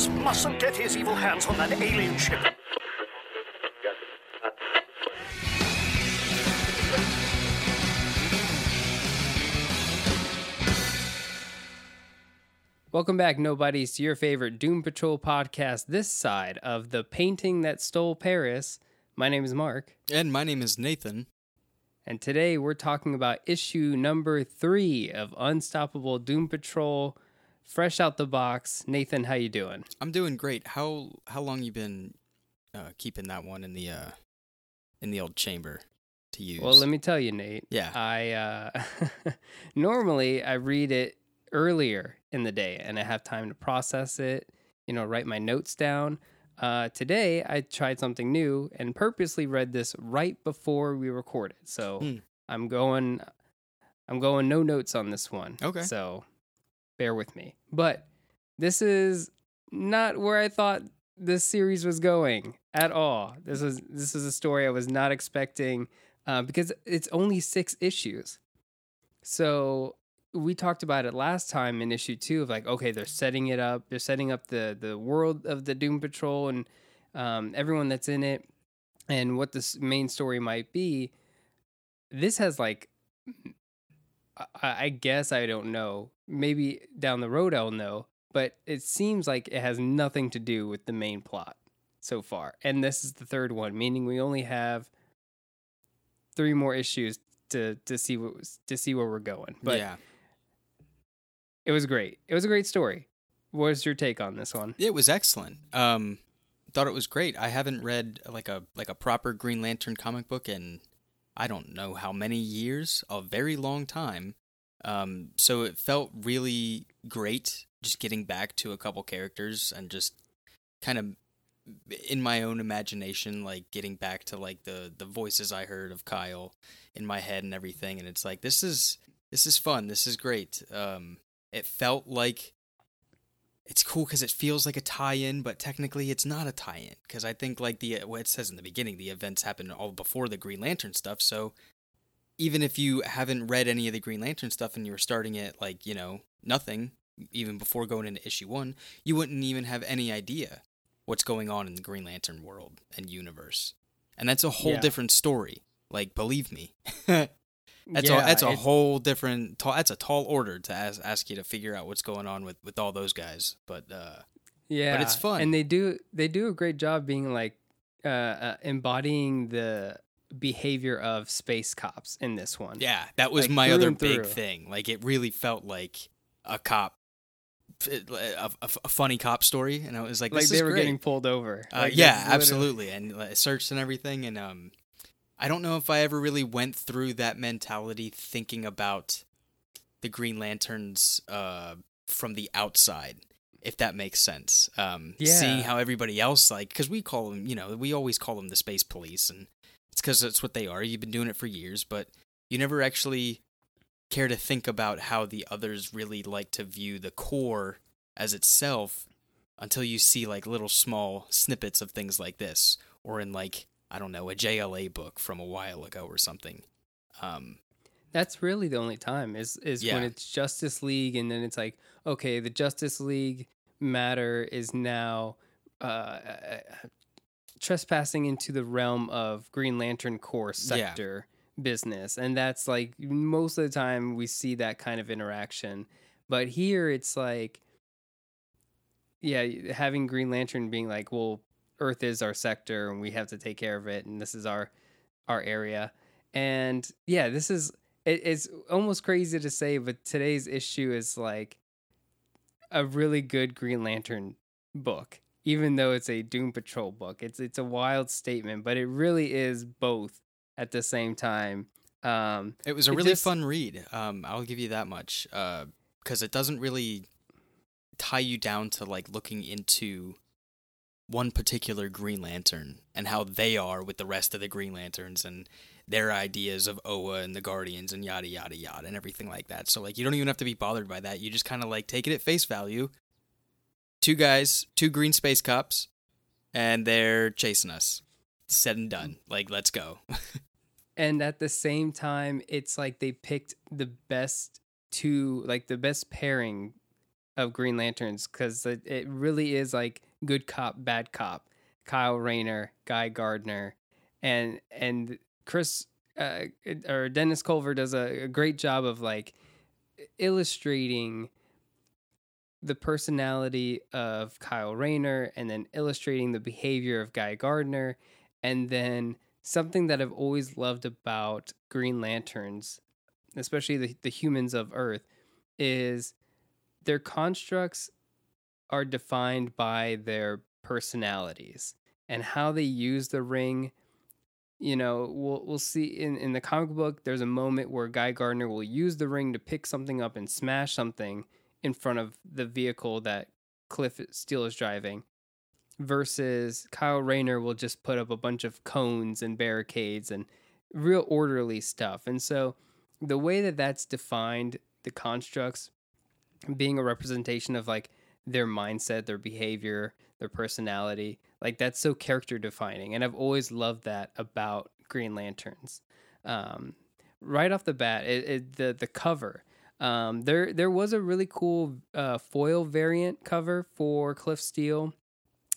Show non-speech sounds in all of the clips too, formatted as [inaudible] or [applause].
Paris mustn't get his evil hands on that alien ship. Welcome back, nobodies, to your favorite Doom Patrol podcast this side of the painting that stole Paris. My name is Mark, And my name is Nathan. and today we're talking about issue number three of Unstoppable Doom Patrol, fresh out the box. Nathan, how you doing? I'm doing great. How how long you been uh, keeping that one in the uh, in the old chamber to use? Well, let me tell you, Nate. Yeah. I uh, [laughs] normally I read it earlier in the day, and I have time to process it. You know, write my notes down. Uh, today I tried something new and purposely read this right before we recorded. So Hmm. I'm going, I'm going no notes on this one. Okay. So bear with me. But this is not where I thought this series was going at all. This is this is a story I was not expecting uh, because it's only six issues. So we talked about it last time in issue two of like, okay, they're setting it up. They're setting up the the world of the Doom Patrol and um, everyone that's in it, and what this main story might be. This has like, I, I guess I don't know. Maybe down the road I'll know, but it seems like it has nothing to do with the main plot so far. And this is the third one, meaning we only have three more issues to to see what to see where we're going. But yeah, it was great. It was a great story. What's your take on this one? it was excellent. Um, thought it was great. I haven't read like a like a proper Green Lantern comic book in I don't know how many years, a very long time. Um, so it felt really great just getting back to a couple characters and just kind of in my own imagination like getting back to like the the voices I heard of Kyle in my head and everything. And it's like this is this is fun. This is great. Um it felt like it's cool because it feels like a tie-in but technically it's not a tie-in because I think like the what it says in the beginning the events happened all before the Green Lantern stuff so even if you haven't read any of the Green Lantern stuff and you were starting at like you know nothing even before going into issue one you wouldn't even have any idea what's going on in the Green Lantern world and universe. And that's a whole Yeah. different story. Like, believe me, [laughs] that's a that's a whole different. Tall, that's a tall order to ask, ask you to figure out what's going on with with all those guys. But uh, Yeah, but it's fun. and they do they do a great job being like uh, uh, embodying the behavior of space cops in this one. yeah, that was Like, my other big thing. Like, it really felt like a cop, a, a, a funny cop story, and I was like, like they is were great. getting pulled over. Uh, yeah, absolutely, and like, searched and everything. And um, I don't know if I ever really went through that mentality, thinking about the Green Lanterns uh, from the outside, if that makes sense. Um, seeing how everybody else like, because we call them, you know, we always call them the space police, and it's because that's what they are. You've been doing it for years, but you never actually care to think about how the others really like to view the Corps as itself until you see like little small snippets of things like this or in like I don't know a JLA book from a while ago or something. Um, That's really the only time is is when it's Justice League, and then it's like, okay, the Justice League matter is now uh, trespassing into the realm of Green Lantern Corps Yeah. sector business, and that's like most of the time we see that kind of interaction. But here it's like, yeah, having Green Lantern being like, well, Earth is our sector, and we have to take care of it, and this is our our area. And yeah, this is it, it's almost crazy to say, but today's issue is like a really good Green Lantern book, even though it's a Doom Patrol book. It's it's a wild statement, but it really is both at the same time. Um, it was a It really just- fun read. Um, I'll give you that much because it doesn't really tie you down to like looking into one particular Green Lantern and how they are with the rest of the Green Lanterns and their ideas of Oa and the Guardians and yada yada yada and everything like that. So like you don't even have to be bothered by that. You just kind of like take it at face value. Two guys, two green space cops, and they're chasing us. Said and done. Like let's go. [laughs] and at the same time it's like they picked the best two like the best pairing of Green Lanterns because it, it really is like good cop, bad cop. Kyle Rayner, Guy Gardner, and and Chris uh, or Dennis Culver does a, a great job of like illustrating the personality of Kyle Rayner and then illustrating the behavior of Guy Gardner. And then something that I've always loved about Green Lanterns, especially the, the humans of Earth, is their constructs are defined by their personalities and how they use the ring. You know, we'll we'll see in, in the comic book there's a moment where Guy Gardner will use the ring to pick something up and smash something in front of the vehicle that Cliff Steele is driving versus Kyle Rayner will just put up a bunch of cones and barricades and real orderly stuff. And so the way that that's defined, the constructs being a representation of like their mindset, their behavior, their personality, like that's so character defining. And I've always loved that about Green Lanterns. Um, right off the bat, it, it, the the cover um, there there was a really cool uh, foil variant cover for Cliff Steele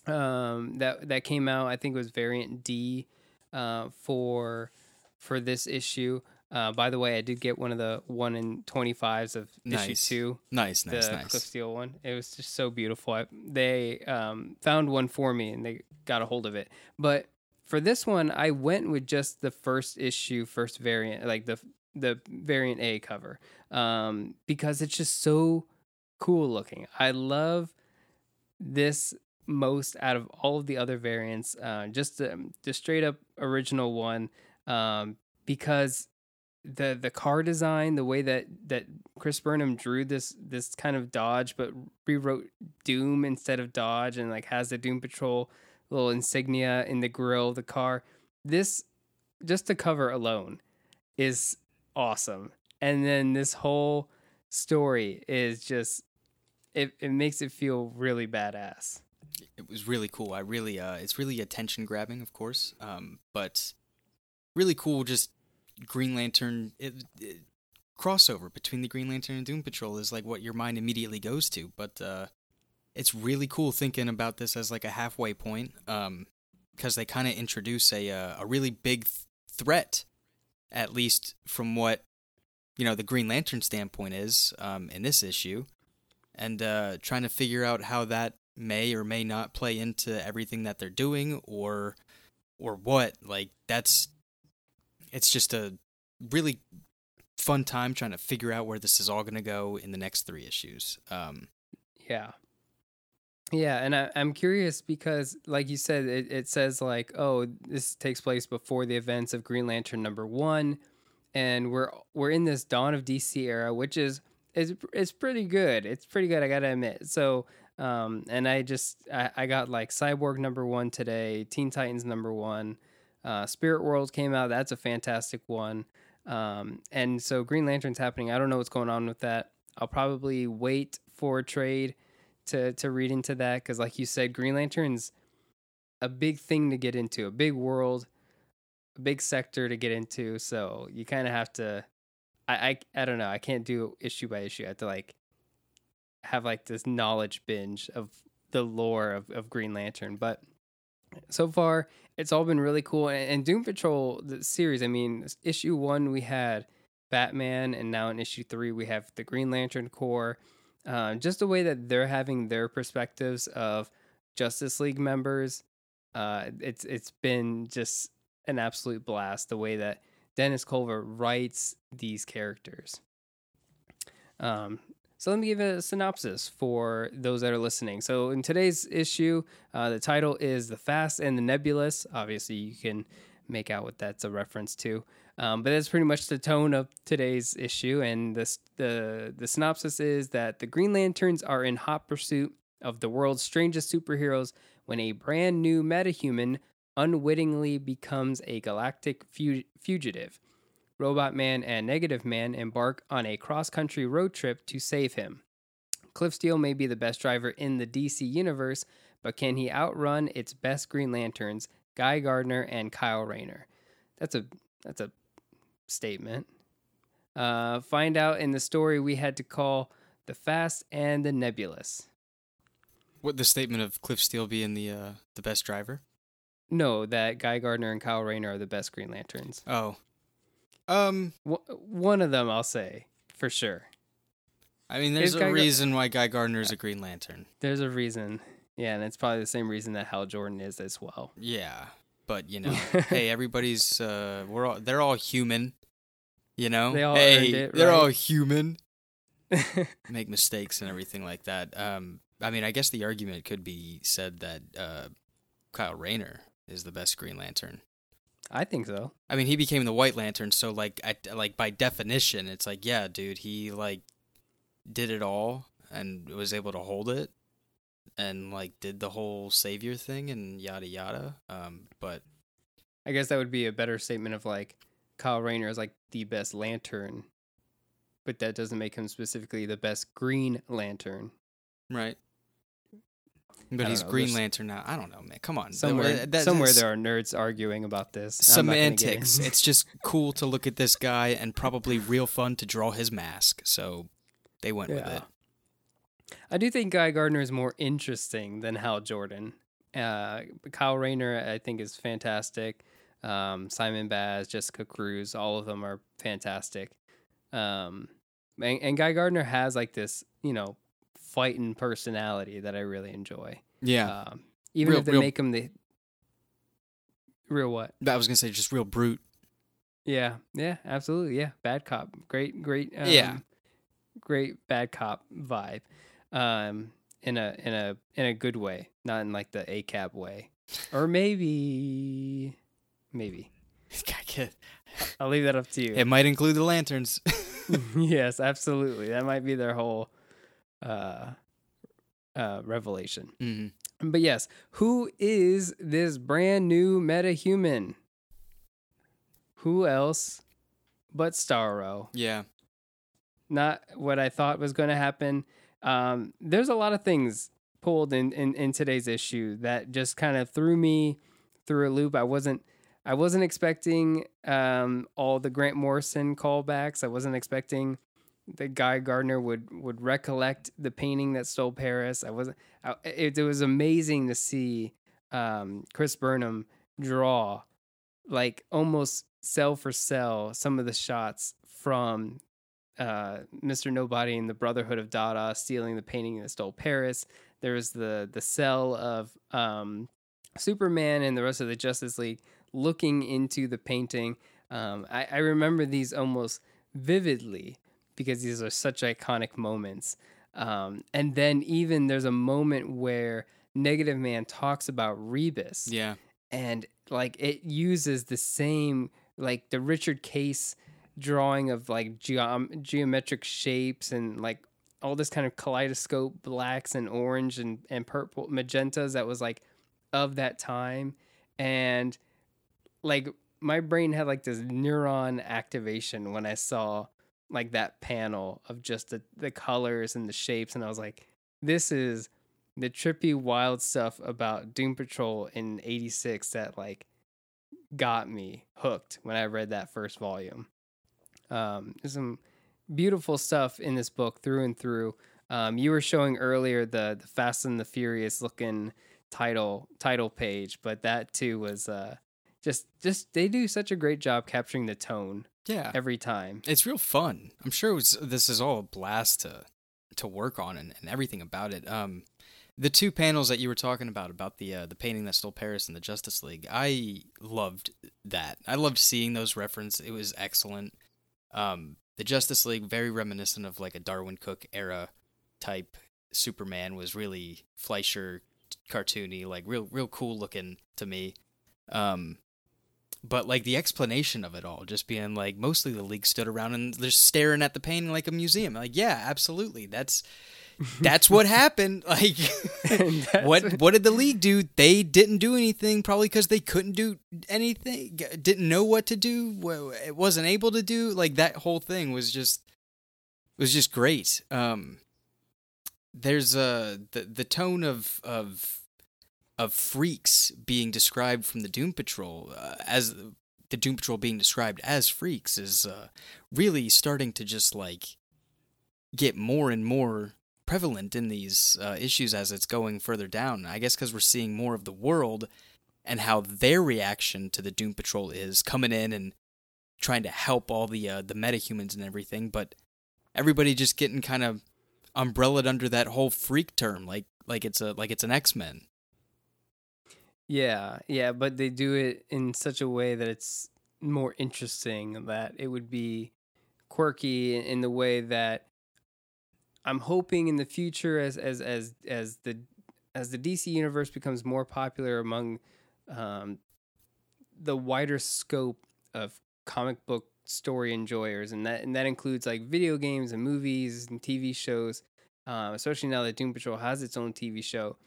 um, that that came out. I think it was variant D uh, for for this issue. Uh, by the way, I did get one of the one in twenty fives of Nice. issue two. Nice, The nice, nice. Cliff Steele one. It was just so beautiful. I, they um, found one for me and they got a hold of it. But for this one, I went with just the first issue, first variant, like the the variant A cover, um, because it's just so cool looking. I love this most out of all of the other variants. Uh, just the, the straight up original one, um, because the the car design, the way that that Chris Burnham drew this this kind of Dodge, but rewrote Doom instead of Dodge, and like has the Doom Patrol little insignia in the grill of the car. This just the cover alone is awesome, and then this whole story is just it. It makes it feel really badass. it was really cool. I really, uh, it's really attention grabbing, of course, um, but really cool. Just Green Lantern it, it, crossover between the Green Lantern and Doom Patrol is like what your mind immediately goes to. But uh, it's really cool thinking about this as like a halfway point, because they kind of introduce a uh, a really big th- threat, at least from what you know the Green Lantern standpoint is um, in this issue, and uh, trying to figure out how that may or may not play into everything that they're doing or or what like that's it's just a really fun time trying to figure out where this is all going to go in the next three issues um Yeah. Yeah, and I, I'm curious because, like you said, it, it says like, oh, this takes place before the events of Green Lantern number one, and we're we're in this Dawn of DC era, which is is it's pretty good. It's pretty good, I gotta admit. So, um, and I just I, I got like Cyborg number one today, Teen Titans number one, uh, Spirit World came out. That's a fantastic one. Um, and so Green Lantern's happening. I don't know what's going on with that. I'll probably wait for a trade to to read into that because, like you said, Green Lantern's a big thing to get into, a big world, a big sector to get into. So you kind of have to. I, I I don't know. I can't do issue by issue. I have to like have like this knowledge binge of the lore of, of Green Lantern. But so far, it's all been really cool. And, and Doom Patrol, the series, I mean, issue one, we had Batman, and now in issue three, we have the Green Lantern Corps. Uh, just the way that they're having their perspectives of Justice League members, uh, it's it's been just an absolute blast. The way that Dennis Culver writes these characters. Um, so let me give a synopsis for those that are listening. So in today's issue, uh, the title is "The Fast and the Nebulous." Obviously, you can make out what that's a reference to, um, but that's pretty much the tone of today's issue. And the the synopsis is that the Green Lanterns are in hot pursuit of the world's strangest superheroes when a brand new metahuman unwittingly becomes a galactic fu- fugitive. Robot Man and Negative Man embark on a cross country road trip to save him. Cliff Steele may be the best driver in the DC universe, but can he outrun its best Green Lanterns, Guy Gardner and Kyle Rayner? That's a that's a statement. Uh, find out in the story we had to call the Fast and the Nebulous. Would the statement of Cliff Steele being the uh, the best driver? No, that Guy Gardner and Kyle Rayner are the best Green Lanterns. Oh, um, W- one of them, I'll say for sure. I mean, there's Is a Guy Gar- reason why Guy Gardner is a Green Lantern. There's a reason. Yeah, and it's probably the same reason that Hal Jordan is as well. Yeah, but you know, [laughs] hey, everybody's uh, we're all they're all human. You know, They all hey, it, they're all human. [laughs] Make mistakes and everything like that. Um, I mean, I guess the argument could be said that uh, Kyle Rayner is the best Green Lantern. I think so. I mean, he became the White Lantern, so like, I, like by definition, it's like, yeah, dude, he like did it all and was able to hold it, and like did the whole savior thing and yada yada. Um, but I guess that would be a better statement of like Kyle Rayner is like the best Lantern, but that doesn't make him specifically the best Green Lantern. right, but he's know, Green Lantern now. I don't know, man. Come on, Somewhere, That- that- somewhere there are nerds arguing about this. I'm not gonna get semantics. it's just cool to look at this guy and probably real fun to draw his mask. So they went with it. I do think Guy Gardner is more interesting than Hal Jordan. Uh, Kyle Rayner, I think, is fantastic. Um, Simon Baz, Jessica Cruz, all of them are fantastic. Um, and, and Guy Gardner has like this, you know, fighting personality that I really enjoy. Yeah, Um, even Real- if they real- make him the real what? I was gonna say just real brute. Yeah, yeah, absolutely. Yeah, bad cop. Great, great. Um, Yeah. great bad cop vibe. Um, in a in a in a good way, not in like the ACAB way, or maybe, maybe. [laughs] I'll leave that up to you. It might include the lanterns. [laughs] [laughs] yes, absolutely. That might be their whole uh, uh, revelation. hmm But yes, who is this brand new metahuman? Who else but Starro? Yeah. Not what I thought was going to happen. Um, there's a lot of things pulled in, in in today's issue that just kind of threw me through a loop. I wasn't I wasn't expecting um, all the Grant Morrison callbacks. I wasn't expecting that Guy Gardner would would recollect the painting that stole Paris. I wasn't. I, it, it was amazing to see um, Chris Burnham draw like almost cell for cell some of the shots from uh, Mr. Nobody and the Brotherhood of Dada stealing the painting that stole Paris. There was the the cell of um, Superman and the rest of the Justice League looking into the painting. Um, I, I remember these almost vividly because these are such iconic moments. Um, and then even there's a moment where Negative Man talks about Rebus Yeah. and like it uses the same like the Richard Case drawing of like geom- geometric shapes and like all this kind of kaleidoscope blacks and orange and and purple magentas that was like of that time and like my brain had like this neuron activation when I saw like that panel of just the, the colors and the shapes and I was like this is the trippy wild stuff about Doom Patrol in 86 that like got me hooked when I read that first volume. Um, there's some beautiful stuff in this book through and through. Um, you were showing earlier the the Fast and the Furious looking title title page, but that too was uh, just just they do such a great job capturing the tone Yeah. every time. It's real fun. I'm sure it was, this is all a blast to to work on and, and everything about it. Um, the two panels that you were talking about about the uh, the painting that stole Paris and the Justice League, I loved that. I loved seeing those references. It was excellent. Um, the Justice League, very reminiscent of like a Darwyn Cooke era type Superman, was really Fleischer cartoony, like real real cool looking to me. Um, but like the explanation of it all just being like mostly the league stood around and they're staring at the painting like a museum. Like yeah absolutely. That's [laughs] that's what happened. [laughs] Like [laughs] what what did the league do? They didn't do anything probably because they couldn't do anything didn't know what to do it wasn't able to do like that whole thing was just was just great. Um there's uh the the tone of of of freaks being described from the Doom Patrol uh, as the Doom Patrol being described as freaks is uh, really starting to just like get more and more prevalent in these uh, issues as it's going further down. I guess because we're seeing more of the world and how their reaction to the Doom Patrol is coming in and trying to help all the uh, the metahumans and everything, but everybody just getting kind of umbrellaed under that whole freak term, like like it's a like it's an X Men. Yeah, yeah, but they do it in such a way that it's more interesting. That it would be quirky in the way that I'm hoping in the future, as as as as the as the DC universe becomes more popular among um, the wider scope of comic book story enjoyers, and that and that includes like video games and movies and TV shows. Um, especially now that Doom Patrol has its own TV show,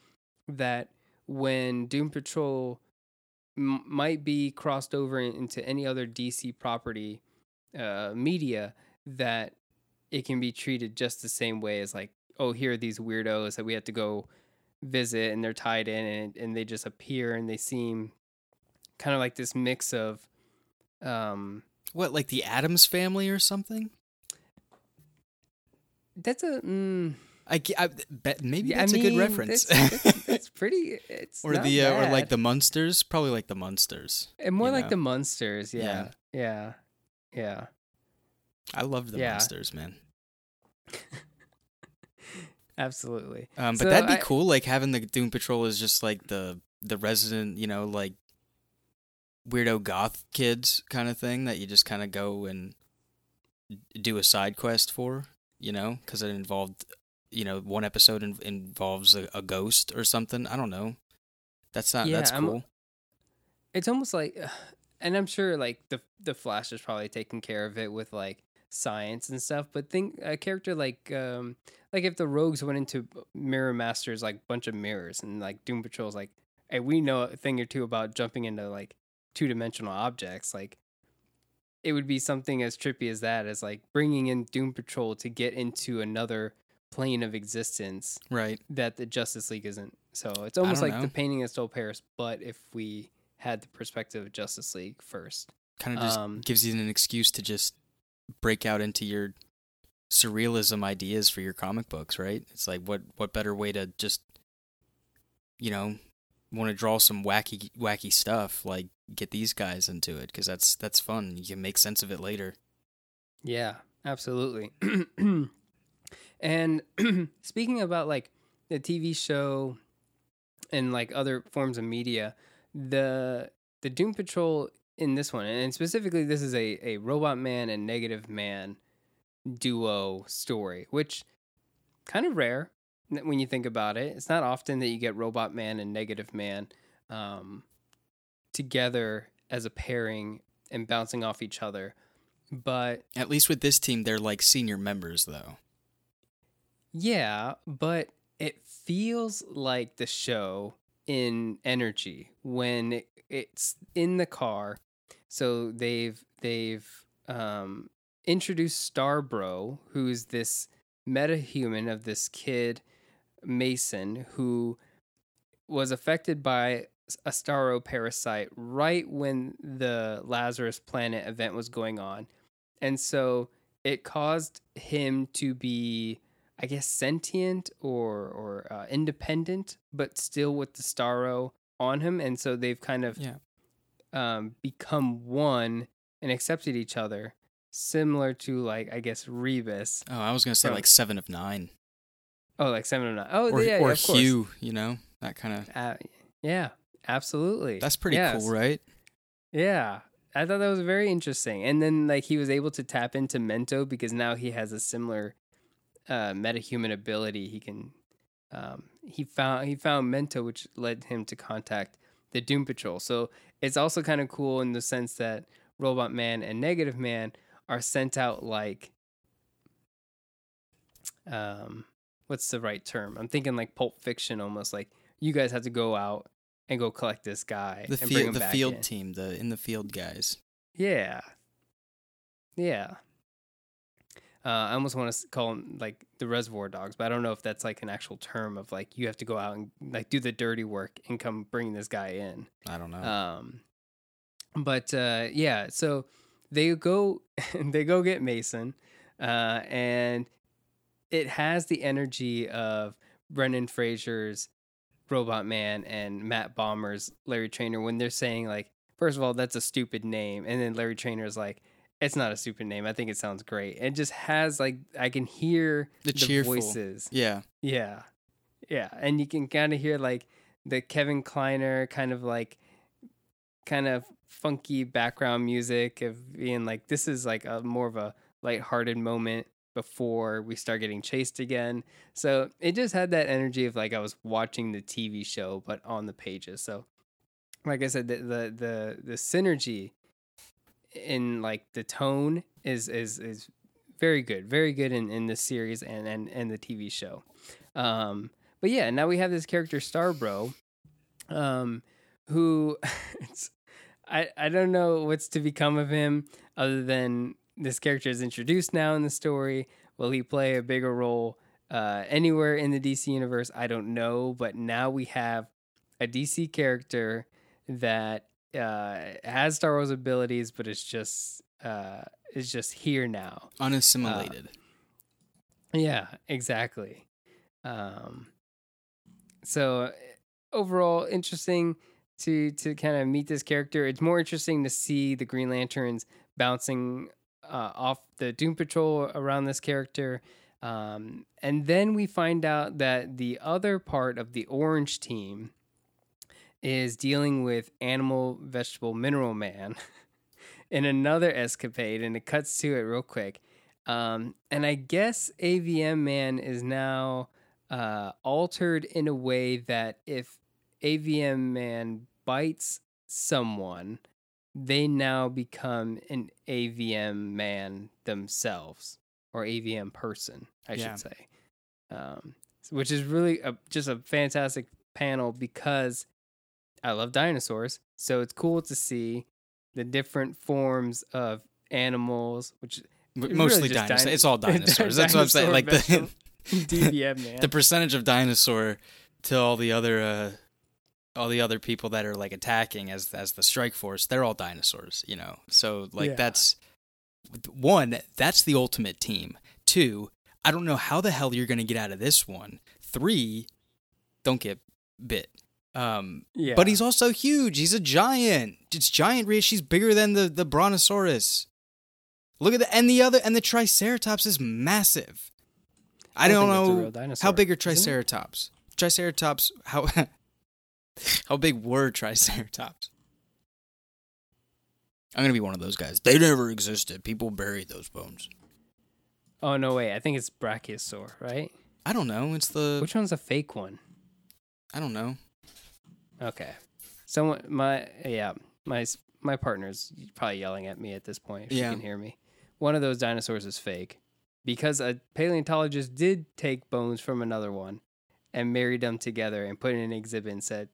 that when Doom Patrol m- might be crossed over into any other DC property uh, media, that it can be treated just the same way as like, oh, here are these weirdos that we have to go visit, and they're tied in, and and they just appear, and they seem kind of like this mix of um What, like the Addams family or something? that's a mm, I, I bet maybe that's a good reference. That's, that's, [laughs] that's pretty. It's or the uh, or like the Munsters, probably like the Munsters. and more like know? the Munsters. Yeah, Yeah. yeah, yeah. I loved the Yeah. Munsters, man. [laughs] Absolutely. Um, but So that'd be I- cool. Like having the Doom Patrol is just like the the resident, you know, like weirdo goth kids kind of thing that you just kind of go and do a side quest for, you know, because it involved, you know, one episode in- involves a, a ghost or something. I don't know. That's not. Yeah, that's I'm- cool. It's almost like, [sighs] and I'm sure like the the Flash is probably taking care of it with like science and stuff. But think a character like um like if the Rogues went into Mirror Master's like bunch of mirrors and like Doom Patrol's like, hey, we know a thing or two about jumping into like two dimensional objects. Like it would be something as trippy as that as like bringing in Doom Patrol to get into another plane of existence right. that the Justice League isn't. So it's almost like know. the painting of Stole Paris, but if we had the perspective of Justice League first. Kind of just Um, gives you an excuse to just break out into your surrealism ideas for your comic books, right? It's like what what better way to just you know want to draw some wacky wacky stuff like get these guys into it because that's that's fun. You can make sense of it later. Yeah, absolutely. [clears throat] and [clears throat] speaking about like the TV show and like other forms of media, the the Doom Patrol in this one, and specifically this is a, a robot man and negative man duo story, which kind of rare when you think about it. It's not often that you get robot man and negative man um, together as a pairing and bouncing off each other. But At least with this team, they're like senior members though. Yeah, but it feels like the show in energy when it, it's in the car. So they've they've um, introduced Starbro, who's this metahuman of this kid Mason who was affected by a Starro parasite right when the Lazarus planet event was going on. And so it caused him to be I guess sentient or or uh, independent, but still with the Starro on him, and so they've kind of Yeah. um, become one and accepted each other, similar to like I guess Rebus. Oh, I was gonna say like seven of nine Oh, like seven of nine. Oh, or yeah, or yeah, of course. Hugh. You know that kind of. Uh, yeah, absolutely. That's pretty Yes. cool, right? Yeah. I thought that was very interesting. And then like he was able to tap into Mento because now he has a similar uh metahuman ability. He can um he found he found Mento which led him to contact the Doom Patrol. So it's also kind of cool in the sense that Robot Man and Negative Man are sent out like um what's the right term? I'm thinking like Pulp Fiction almost like you guys have to go out and go collect this guy The and bring field, the field in. team, the in the field guys. Yeah. Yeah. Uh, I almost want to call them like the reservoir dogs, but I don't know if that's like an actual term of like you have to go out and like do the dirty work and come bring this guy in. I don't know. Um, but uh, yeah, so they go [laughs] they go get Mason, uh, and it has the energy of Brendan Fraser's Robot Man and Matt Bomer's Larry Trainor when they're saying like, first of all, that's a stupid name, and then Larry Trainor is like, it's not a stupid name. I think it sounds great. It just has like I can hear The cheerful. voices. Yeah. Yeah. Yeah. And you can kind of hear like the Kevin Kiner kind of like kind of funky background music of being like this is like a more of a lighthearted moment before we start getting chased again. So it just had that energy of like I was watching the TV show but on the pages. So like I said the the the, the synergy in like the tone is is is very good, very good in in this series and and and the TV show. Um, but yeah, now we have this character Starbro, um, who [laughs] it's, I I don't know what's to become of him other than this character is introduced now in the story. Will he play a bigger role uh, anywhere in the DC universe? I don't know, but now we have a DC character that uh, has Starro's abilities, but it's just uh, is just here now. Unassimilated. Yeah, exactly. Um, so overall, interesting to to kind of meet this character. It's more interesting to see the Green Lanterns bouncing uh, off the Doom Patrol around this character. Um, and then we find out that the other part of the Orange team is dealing with Animal, Vegetable, Mineral Man [laughs] in another escapade, and it cuts to it real quick. Um, and I guess AVM Man is now uh, altered in a way that if AVM Man bites someone, they now become an AVM man themselves or AVM person, I Yeah. should say. Um, which is really a, just a fantastic panel because I love dinosaurs. So it's cool to see the different forms of animals, which Mostly really dinosaurs. dino- It's all [laughs] dinosaurs. That's what I'm saying. Like the DVM [laughs] man. the percentage of dinosaur to all the other uh all the other people that are like attacking as as the strike force, they're all dinosaurs, you know. So like Yeah. that's one, that's the ultimate team. Two, I don't know how the hell you're going to get out of this one. Three, don't get bit. Um yeah. but he's also huge. He's a giant. It's giant Rhea. She's bigger than the the Brontosaurus. Look at the and the other and the Triceratops is massive. I, I don't, don't think it's a know how big are? Triceratops. Triceratops. How [laughs] how big were Triceratops? I'm gonna be one of those guys. They never existed. People buried those bones. Oh no, wait. I think it's Brachiosaur, right? I don't know. It's the Which one's a fake one? I don't know. Okay. Someone, my yeah, my my partner's probably yelling at me at this point. If Yeah. she can hear me. One of those dinosaurs is fake because a paleontologist did take bones from another one and married them together and put in an exhibit and said,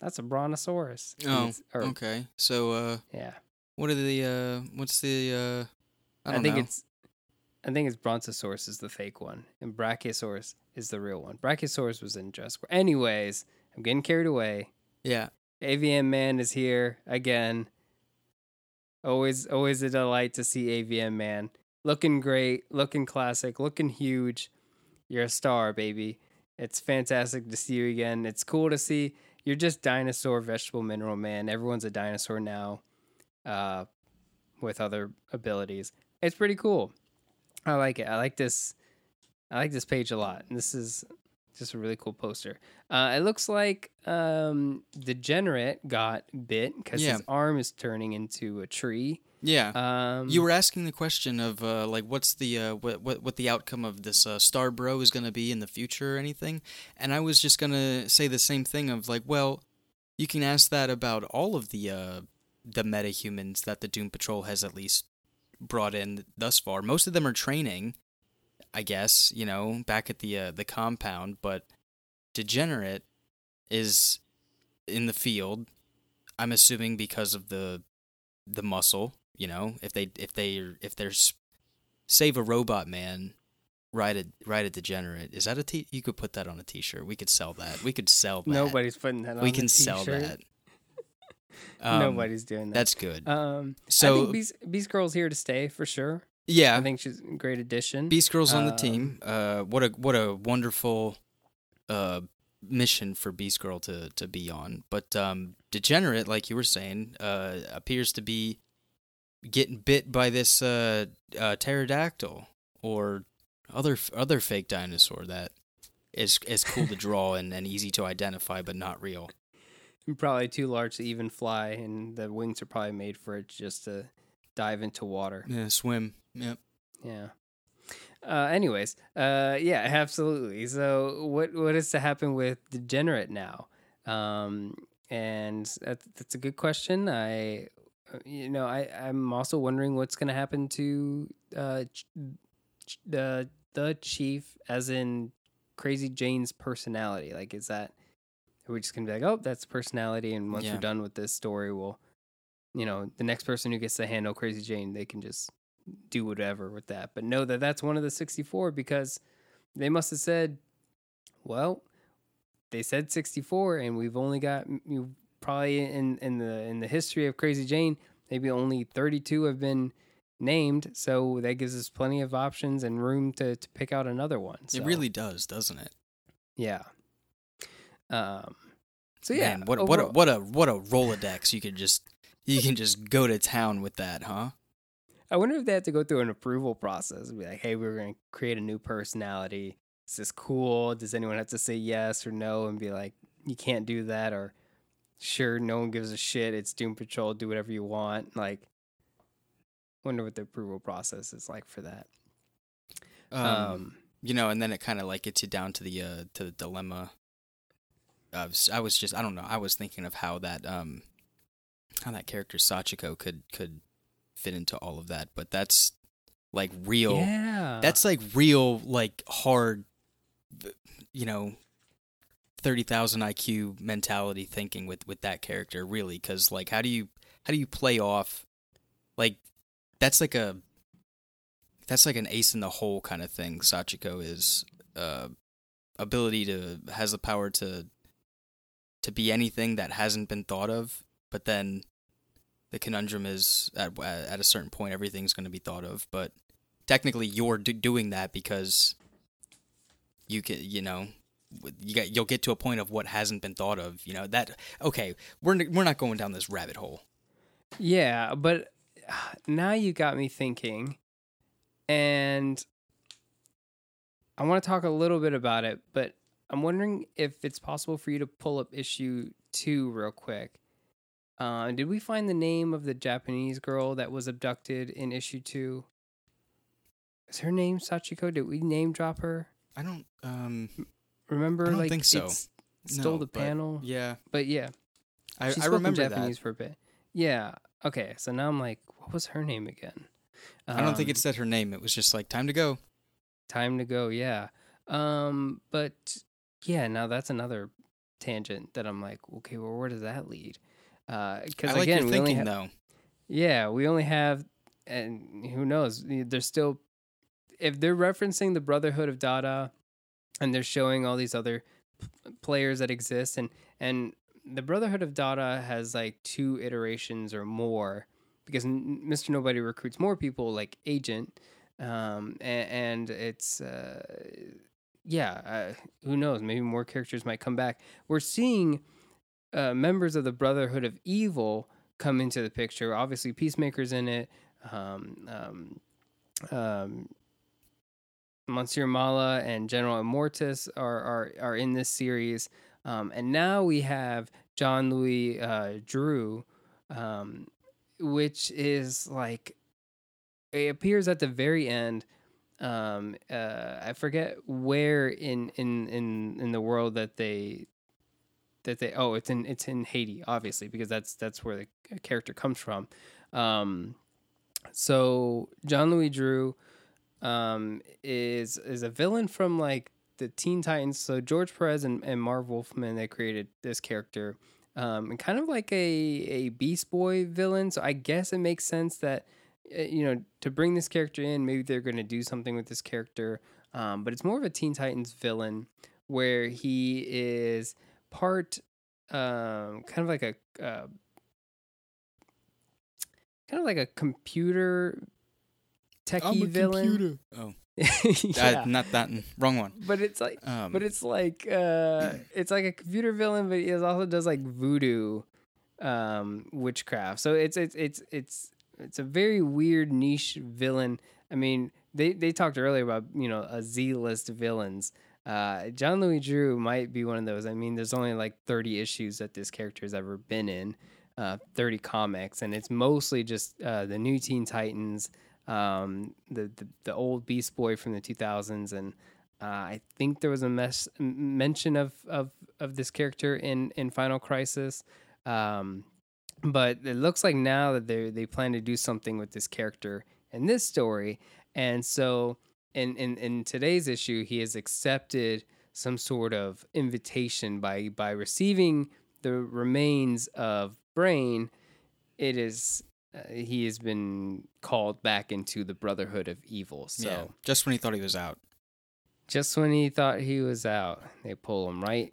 "That's a brontosaurus." Oh, or- Okay. So uh, yeah. what are the uh, what's the uh? I don't think know. it's I think it's Brontosaurus is the fake one, and Brachiosaurus is the real one. Brachiosaurus was in Jurassic World. Anyways, I'm getting carried away. Yeah. AVM Man is here again. Always, always a delight to see AVM Man. Looking great, looking classic, looking huge. You're a star, baby. It's fantastic to see you again. It's cool to see you're just dinosaur, vegetable, mineral man. Everyone's a dinosaur now, uh, with other abilities. It's pretty cool. I like it. I like this. I like this page a lot. And this is just a really cool poster. Uh, it looks like um, Degenerate got bit because Yeah. his arm is turning into a tree. Yeah. Um, You were asking the question of uh, like what's the uh, what, what what the outcome of this uh, Star Bro is going to be in the future or anything, and I was just gonna say the same thing of like, well, you can ask that about all of the uh, the metahumans that the Doom Patrol has at least brought in thus far. Most of them are training, I guess, you know, back at the uh, the compound, but Degenerate is in the field. I'm assuming because of the the muscle, you know, if they if they if there's save a robot man, ride a ride a degenerate. Is that a t? You could put that on a t-shirt. We could sell that. We could sell that. nobody's putting that on. We can sell that. [laughs] Um, Nobody's doing that. That's good. Um, I So- think Beast, Beast Girl's here to stay for sure. Yeah, I think she's a great addition. Beast Girl's on the Um, team. Uh, what a what a wonderful uh mission for Beast Girl to to be on. But um, Degenerate, like you were saying, uh, appears to be getting bit by this uh, uh pterodactyl or other other fake dinosaur that is is cool to [laughs] draw and, and easy to identify, but not real. probably too large to even fly, and the wings are probably made for it just to dive into water. Yeah, swim. Yep. Yeah. Uh, anyways, uh, yeah, absolutely. So, what what is to happen with Degenerate now? Um, and that's, that's a good question. I, you know, I I'm also wondering what's going to happen to uh, ch- ch- the the chief, as in Crazy Jane's personality. Like, is that are we just gonna be like, oh, that's personality, and once Yeah. we're done with this story, we'll, you know, the next person who gets to handle Crazy Jane, they can just do whatever with that. But know that that's one of the 64 because they must have said, well, they said 64 and we've only got you probably in in the in the history of Crazy Jane, maybe only 32 have been named, so that gives us plenty of options and room to to pick out another one. So, It really does, doesn't it? yeah. Um so yeah, Man, what what a, what a what a Rolodex you could just you can just go to town with that, huh? I wonder if they have to go through an approval process. And be like, hey, we're going to create a new personality. Is this cool? Does anyone have to say yes or no and be like, you can't do that? Or sure, no one gives a shit. It's Doom Patrol. Do whatever you want. Like, wonder what the approval process is like for that. Um, Um, you know, and then it kind of like gets you down to the uh to the dilemma. Of, I was just I don't know. I was thinking of how that um how that character Sachiko could could fit into all of that, but that's like real. yeah. That's like real like hard, you know, thirty thousand IQ mentality thinking with with that character really because like how do you how do you play off like that's like a that's like an ace in the hole kind of thing. Sachiko is uh, ability to has the power to to be anything that hasn't been thought of, but then the conundrum is at at a certain point everything's going to be thought of, but technically you're do- doing that because you can you know you get you'll get to a point of what hasn't been thought of you know that okay we're we're not going down this rabbit hole Yeah, but [sighs] now you got me thinking, and I want to talk a little bit about it, but I'm wondering if it's possible for you to pull up issue two real quick. Uh, did we find the name of the Japanese girl that was abducted in issue two? Is her name Sachiko? Did we name drop her? i don't um Remember, I don't like think so. it's- stole no, the panel, yeah but yeah, i, I remember Japanese that for a bit. Yeah. Okay. So now I'm like, what was her name again? i don't think Um, it said her name it was just like time to go time to go. Yeah. Um. But yeah. Now that's another tangent that I'm like, okay, well, where does that lead? Uh, because i like again, we only thinking ha- though yeah, we only have, and who knows? There's still, if they're referencing the Brotherhood of Dada, and they're showing all these other p- players that exist, and and the Brotherhood of Dada has like two iterations or more, because Mr. Nobody recruits more people like Agent, um, and, and it's. Uh, yeah, uh, who knows? Maybe more characters might come back. We're seeing uh, members of the Brotherhood of Evil come into the picture. Obviously, Peacemaker's in it. Um, um, um, Monsieur Mallah and General Immortus are, are, are in this series. Um, and now we have John Louis uh, Drew, um, which is like, it appears at the very end. Um, uh, I forget where in, in, in, in the world that they that they oh it's in it's in Haiti obviously because that's that's where the character comes from. Um, so John Louis Drew um, is is a villain from like the Teen Titans. So George Perez and, and Marv Wolfman they created this character. Um, and kind of like a, a Beast Boy villain. So I guess it makes sense that uh, you know to bring this character in, maybe they're going to do something with this character. Um, but it's more of a Teen Titans villain where he is part um kind of like a uh, kind of like a computer techie villain. Oh, [laughs] yeah. uh, not that. Wrong one. but it's like Um, but it's like uh [clears throat] it's like a computer villain but he also does like voodoo um witchcraft so it's it's it's it's it's a very weird niche villain i mean they they talked earlier about you know a z-list villains uh john louis drew might be one of those. I mean there's only like 30 issues that this character has ever been in uh 30 comics and it's mostly just uh the new teen titans um the the, the old beast boy from the 2000s and uh, I think there was a mes- mention of, of, of this character in, in Final Crisis, um, but it looks like now that they they plan to do something with this character in this story, and so in, in in today's issue, he has accepted some sort of invitation by by receiving the remains of Brain. It is uh, he has been called back into the Brotherhood of Evil. So yeah, just when he thought he was out, just when he thought he was out, they pull him right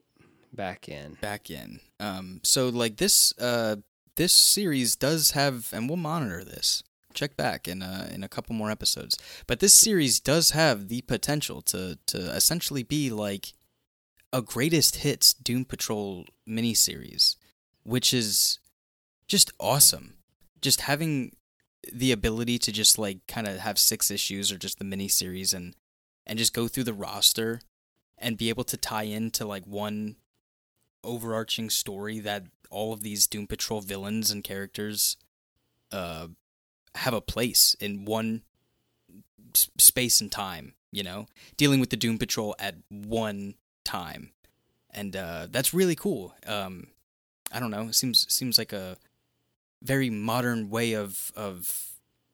back in. back in. Um, so like this, uh, this series does have, and we'll monitor this. Check back in uh, in a couple more episodes. But this series does have the potential to to essentially be like a greatest hits Doom Patrol miniseries, which is just awesome. Just having the ability to just like kind of have six issues or just the miniseries and and just go through the roster and be able to tie into like one overarching story that all of these Doom Patrol villains and characters uh have a place in one s- space and time, you know, dealing with the Doom Patrol at one time. And uh that's really cool. Um I don't know, it seems seems like a very modern way of of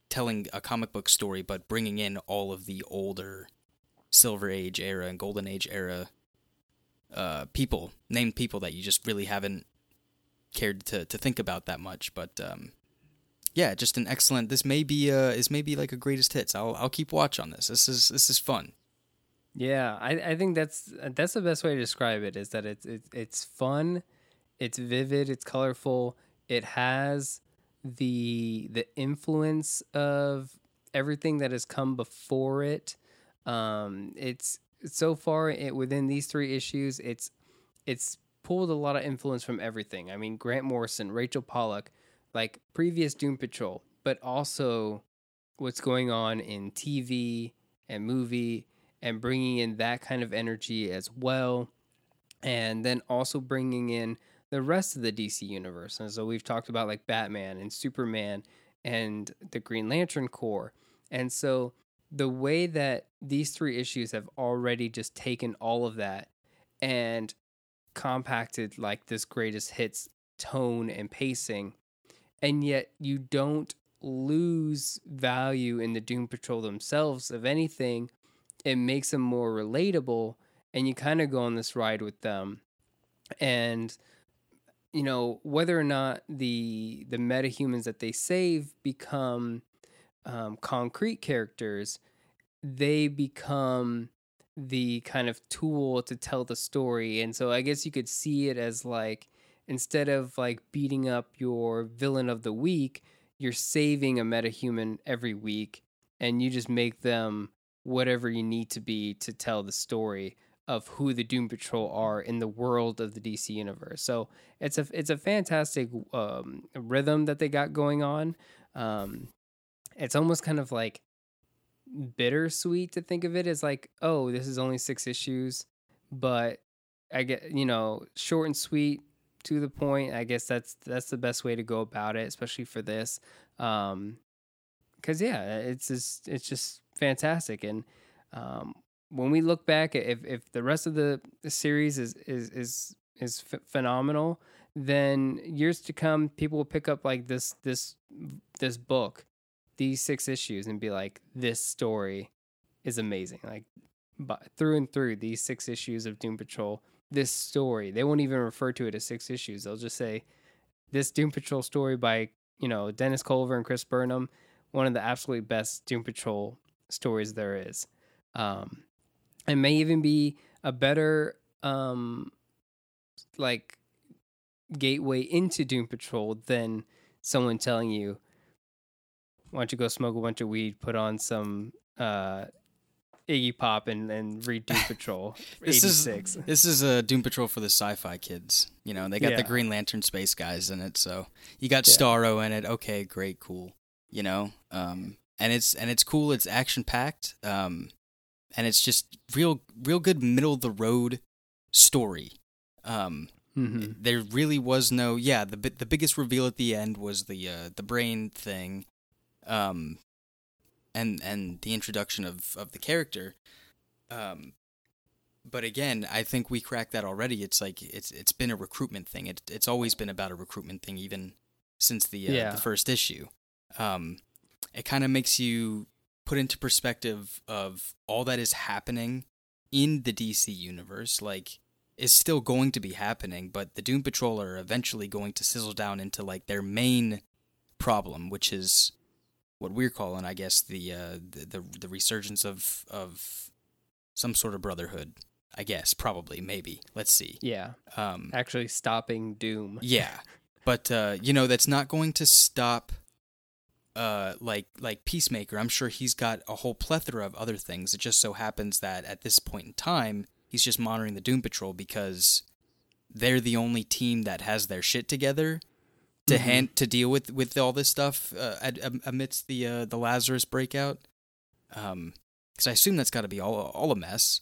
telling a comic book story but bringing in all of the older silver age era and golden age era uh, people, named people that you just really haven't cared to, to think about that much. But um, yeah, just an excellent. This may be uh, is maybe like a greatest hits. I'll I'll keep watch on this. This is this is fun. Yeah, I, I think that's that's the best way to describe it. Is that it's it's it's fun, it's vivid, it's colorful. It has the the influence of everything that has come before it. Um, it's so far it, within these three issues, it's it's pulled a lot of influence from everything. I mean, Grant Morrison, Rachel Pollack, like previous Doom Patrol, but also what's going on in TV and movie and bringing in that kind of energy as well. And then also bringing in the rest of the DC universe. And so we've talked about like Batman and Superman and the Green Lantern Corps. And so the way that these three issues have already just taken all of that and compacted like this greatest hits tone and pacing, and yet you don't lose value in the Doom Patrol themselves. If anything, it makes them more relatable, and you kind of go on this ride with them. And you know whether or not the the metahumans that they save become um, concrete characters, they become the kind of tool to tell the story. And so I guess you could see it as like instead of like beating up your villain of the week, you're saving a metahuman every week and you just make them whatever you need to be to tell the story of who the Doom Patrol are in the world of the DC universe. So it's a it's a fantastic um, rhythm that they got going on. Um, it's almost kind of like bittersweet to think of it as like, oh, this is only six issues, but I get you know short and sweet to the point. I guess that's that's the best way to go about it, especially for this. Um, because yeah, it's just it's just fantastic. And um, when we look back, if if the rest of the, the series is is is is f- phenomenal, then years to come, people will pick up like this this this book, these six issues, and be like, this story is amazing. Like, but through and through, these six issues of Doom Patrol, this story, they won't even refer to it as six issues. They'll just say this Doom Patrol story by you know Dennis Culver and Chris Burnham, one of the absolutely best Doom Patrol stories there is. Um, it may even be a better um, like gateway into Doom Patrol than someone telling you why don't you go smoke a bunch of weed, put on some uh, Iggy Pop, and and read Doom [laughs] Patrol This is- This is a Doom Patrol for the sci-fi kids. You know, they got the Green Lantern space guys in it, so you got Yeah. Starro in it. Okay, great, cool. You know, um, and it's and it's cool. It's action packed, um, and it's just real, real good middle of the road story. Um, hmm there really was no yeah the the biggest reveal at the end was the uh, the brain thing um and and the introduction of of the character um but again i think we cracked that already. It's like it's it's been a recruitment thing. It, it's always been about a recruitment thing even since the uh, Yeah. the first issue. Um it kind of makes you put into perspective of all that is happening in the DC universe like is still going to be happening, but the Doom Patrol are eventually going to sizzle down into like their main problem, which is what we're calling, I guess, the uh, the, the the resurgence of of some sort of brotherhood. I guess, probably, maybe. Let's see. Yeah, Um, actually stopping Doom. yeah, [laughs] but uh, you know that's not going to stop. Uh, like like Peacemaker, I'm sure he's got a whole plethora of other things. It just so happens that at this point in time, he's just monitoring the Doom Patrol because they're the only team that has their shit together to Mhm. hand to deal with with all this stuff uh, amidst the uh, the Lazarus breakout. Um, because I assume that's got to be all all a mess.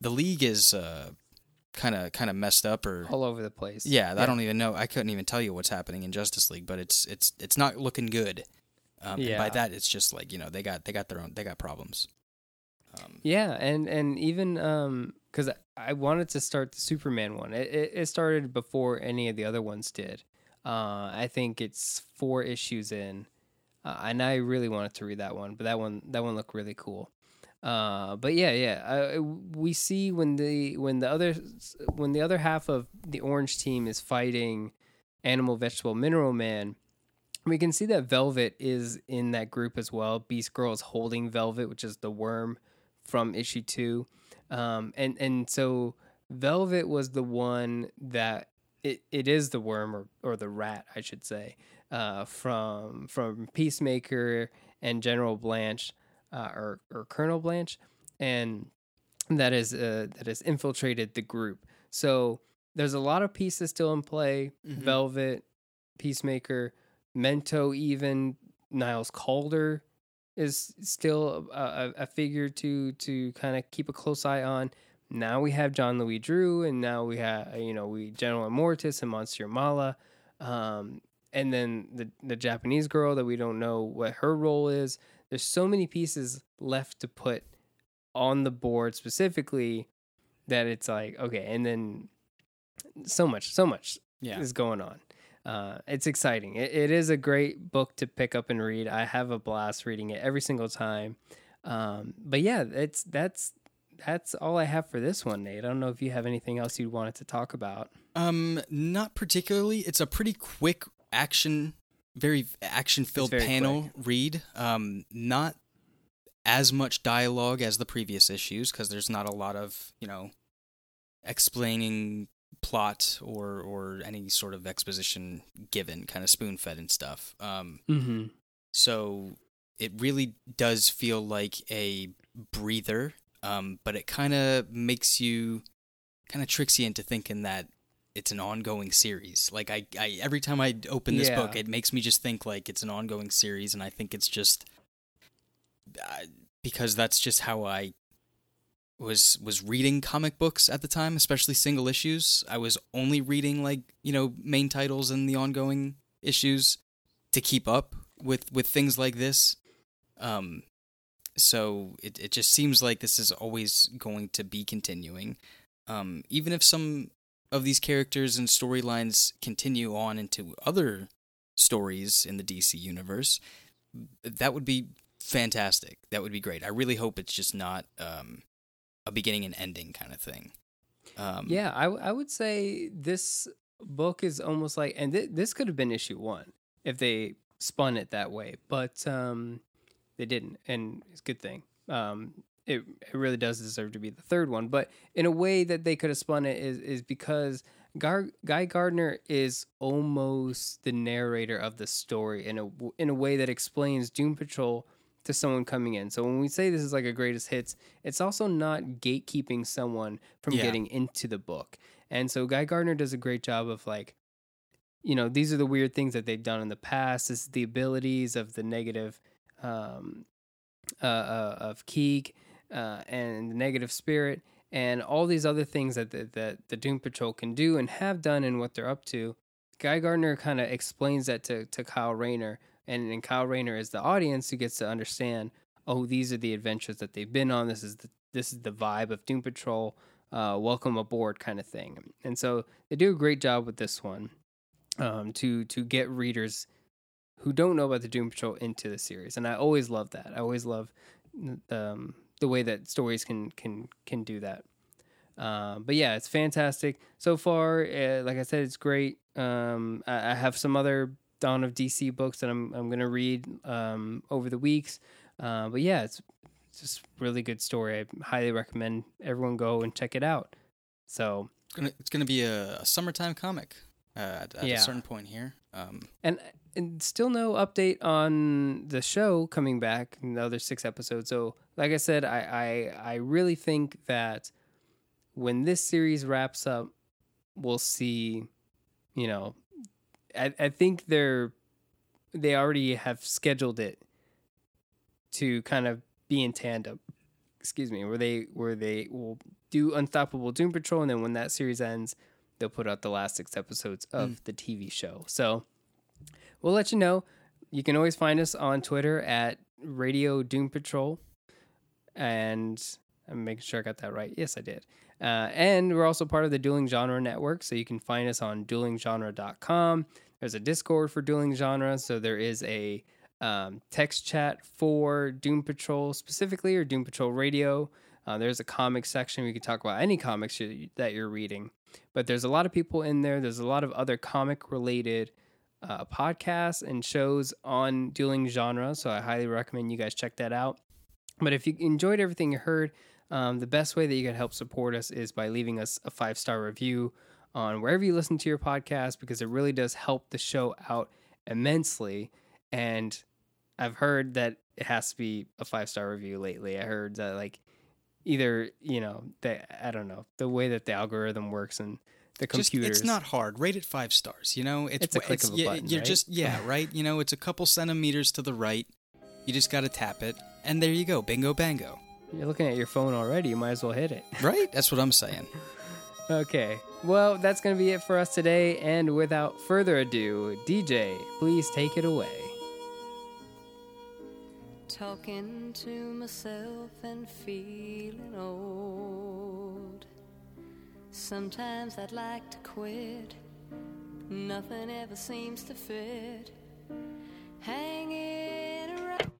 The league is uh kind of kind of messed up or all over the place. yeah, I don't even know. I couldn't even tell you what's happening in Justice League, but it's it's it's not looking good. Um, and by that, it's just like you know they got they got their own they got problems. Um, Yeah, and and even um, because I wanted to start the Superman one. It, it it started before any of the other ones did. Uh, I think it's four issues in, uh, and I really wanted to read that one, but that one that one looked really cool. Uh, but yeah, yeah, uh, we see when the when the other when the other half of the Orange team is fighting Animal, Vegetable, Mineral Man. We can see that Velvet is in that group as well. Beast Girl is holding Velvet, which is the worm from issue two, um, and and so Velvet was the one that it, it is the worm or, or the rat, I should say, uh, from from Peacemaker and General Blanche, uh, or or Colonel Blanche, and that is uh, that has infiltrated the group. So there's a lot of pieces still in play. Mhm. Velvet, Peacemaker, Mento, even Niles Caulder is still a, a, a figure to to kind of keep a close eye on. Now we have John Louis Drew, and now we have you know we General Immortus and Monsieur Mallah, um, and then the the Japanese girl that we don't know what her role is. There's so many pieces left to put on the board specifically that it's like okay, and then so much, so much yeah, is going on. Uh, it's exciting. It, it is a great book to pick up and read. I have a blast reading it every single time. Um, but yeah, it's that's that's all I have for this one, Nate. I don't know if you have anything else you wanted to talk about. um, not particularly. It's a pretty quick action, very action filled panel read. Um, not as much dialogue as the previous issues because there's not a lot of you know explaining plot or or any sort of exposition given, kind of spoon fed and stuff. Um, Mm-hmm. So it really does feel like a breather, um, but it kind of makes you, kind of tricks you into thinking that it's an ongoing series. Like I, I every time I open this book, it makes me just think like it's an ongoing series, and I think it's just uh, because that's just how I was was reading comic books at the time, especially single issues. I was only reading like you know main titles and the ongoing issues to keep up with with things like this. Um, so it it just seems like this is always going to be continuing. Um, even if some of these characters and storylines continue on into other stories in the DC universe, that would be fantastic. That would be great. I really hope it's just not um, a beginning and ending kind of thing. Um, Yeah, I, w- I would say this book is almost like, and th- this could have been issue one if they spun it that way, but um, they didn't, and it's a good thing. Um, it it really does deserve to be the third one, but in a way that they could have spun it is is because Gar- Guy Gardner is almost the narrator of the story in a in a way that explains Doom Patrol to someone coming in. So when we say this is like a greatest hits, it's also not gatekeeping someone from Yeah. getting into the book. And so Guy Gardner does a great job of like you know, these are the weird things that they've done in the past. This is the abilities of the negative um, uh, uh, of Keeg uh, and the negative spirit, and all these other things that the, that the Doom Patrol can do and have done, and what they're up to. Guy Gardner kind of explains that to, to Kyle Rayner, and, and Kyle Rayner is the audience who gets to understand. Oh, these are the adventures that they've been on. This is the this is the vibe of Doom Patrol. Uh, welcome aboard, kind of thing. And so they do a great job with this one um, to to get readers who don't know about the Doom Patrol into the series, and I always love that. I always love um, the way that stories can can can do that. Um, but yeah, it's fantastic so far. Uh, like I said, it's great. Um, I, I have some other Dawn of DC books that I'm I'm gonna read um, over the weeks. Uh, but yeah, it's just really good story. I highly recommend everyone go and check it out. So It's gonna, be a, a summertime comic uh, at, at Yeah. a certain point here. Um, and and still no update on the show coming back another six episodes. So like i said i i, I really think that when this series wraps up we'll see you know i, I think they're they already have scheduled it to kind of be in tandem excuse me where they where they will do unstoppable doom patrol and then when that series ends they'll put out the last six episodes of mm. the tv show. So we'll let you know. You can always find us on Twitter at Radio Doom Patrol. And I'm making sure I got that right. Yes, I did. Uh, and we're also part of the Dueling Genre Network. So you can find us on duelinggenre.com. There's a Discord for Dueling Genre. So there is a um, text chat for Doom Patrol specifically or Doom Patrol Radio. Uh, there's a comic section you can talk about any comics you, that you're reading. But there's a lot of people in there. There's a lot of other comic related uh, podcasts and shows on dueling genre. So I highly recommend you guys check that out. But if you enjoyed everything you heard, um, the best way that you can help support us is by leaving us a five star review on wherever you listen to your podcast because it really does help the show out immensely. And I've heard that it has to be a five star review lately. I heard that like either you know that I don't know the way that the algorithm works and the just it's not hard. Rate it five stars. You know, It's a click of a yeah, button, You're right? just yeah, [laughs] right. You know, it's a couple centimeters to the right. You just got to tap it, and there you go. Bingo, bango. You're looking at your phone already. You might as well hit it. [laughs] Right? That's what I'm saying. Okay. Well, that's going to be it for us today. And without further ado, DJ, please take it away. Talking to myself and feeling old. Sometimes I'd like to quit. Nothing ever seems to fit. Hanging around.